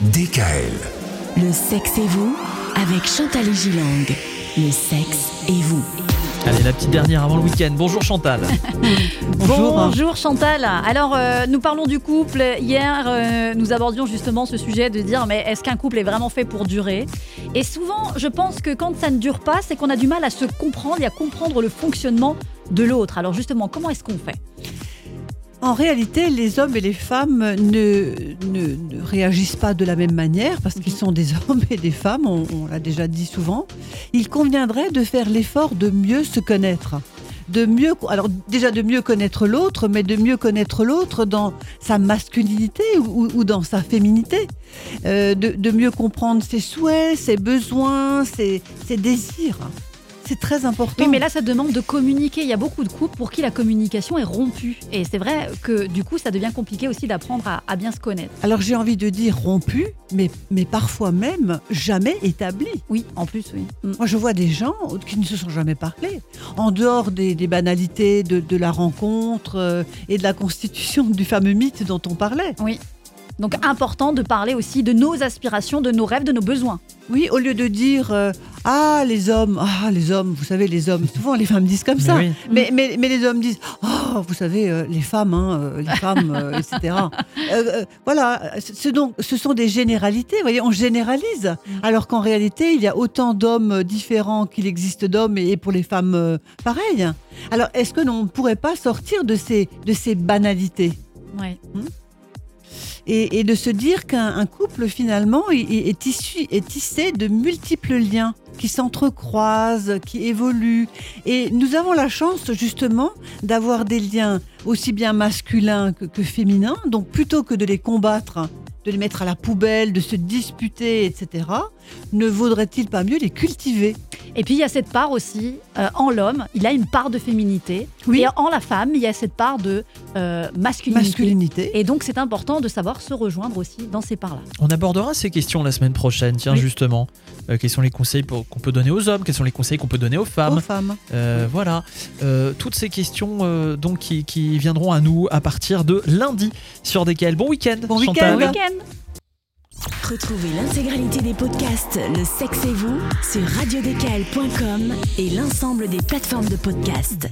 DKL. Le sexe et vous avec Chantal et Gilang. Le sexe et vous. Allez, la petite dernière avant le week-end. Bonjour Chantal. Bonjour. Chantal. Alors, euh, nous parlons du couple. Hier, euh, nous abordions justement ce sujet de dire mais est-ce qu'un couple est vraiment fait pour durer? Et souvent, je pense que quand ça ne dure pas, c'est qu'on a du mal à se comprendre et à comprendre le fonctionnement de l'autre. Alors justement, comment est-ce qu'on fait? En réalité, les hommes et les femmes ne, ne- réagissent pas de la même manière parce qu'ils sont des hommes et des femmes, on, l'a déjà dit souvent. Il conviendrait de faire l'effort de mieux se connaître. De mieux, alors déjà de mieux connaître l'autre, mais de mieux connaître l'autre dans sa masculinité ou, ou dans sa féminité. Euh, de, de mieux comprendre ses souhaits, ses besoins, ses, ses désirs. C'est très important. Oui, mais là, ça demande de communiquer. Il y a beaucoup de couples pour qui la communication est rompue. Et c'est vrai que du coup, ça devient compliqué aussi d'apprendre à, à bien se connaître. Alors j'ai envie de dire rompu, mais, mais parfois même jamais établi. Oui, en plus, oui. Mm. Moi je vois des gens qui ne se sont jamais parlé, en dehors des, des banalités de, de la rencontre euh, et de la constitution du fameux mythe dont on parlait. Donc, important de parler aussi de nos aspirations, de nos rêves, de nos besoins. Oui, au lieu de dire euh, Ah les hommes, ah les hommes, vous savez les hommes, souvent les femmes disent comme Mais ça. oui. Mais, mais, mais les hommes disent Oh, vous savez, euh, les femmes, hein, euh, les femmes, euh, etc. Euh, euh, voilà, ce, donc, ce sont des généralités, vous voyez, on généralise. Alors qu'en réalité, il y a autant d'hommes différents qu'il existe d'hommes et, et pour les femmes, euh, pareil. Alors, est-ce que l'on ne pourrait pas sortir de ces, de ces banalités? Ouais. Et, de se dire qu'un un couple, finalement, est, issu, est tissé de multiples liens qui s'entrecroisent, qui évoluent. Et nous avons la chance, justement, d'avoir des liens aussi bien masculins que féminins. Donc, plutôt que de les combattre, de les mettre à la poubelle, de se disputer, etc., ne vaudrait-il pas mieux les cultiver? Et puis, il y a cette part aussi, euh, en l'homme, il a une part de féminité. Oui. Et en la femme, il y a cette part de euh, masculinité. Masculinité. Et donc, c'est important de savoir se rejoindre aussi dans ces parts-là. On abordera ces questions la semaine prochaine, tiens, Oui. justement. Euh, quels sont les conseils pour- qu'on peut donner aux hommes Quels sont les conseils qu'on peut donner aux femmes Aux femmes. Euh, Voilà. Euh, toutes ces questions euh, donc, qui, qui viendront à nous à partir de lundi sur DKL. Bon week-end, Bon Chantal. week-end. Bon week-end Retrouvez l'intégralité des podcasts Le sexe et vous sur radiodkl.com et l'ensemble des plateformes de podcasts.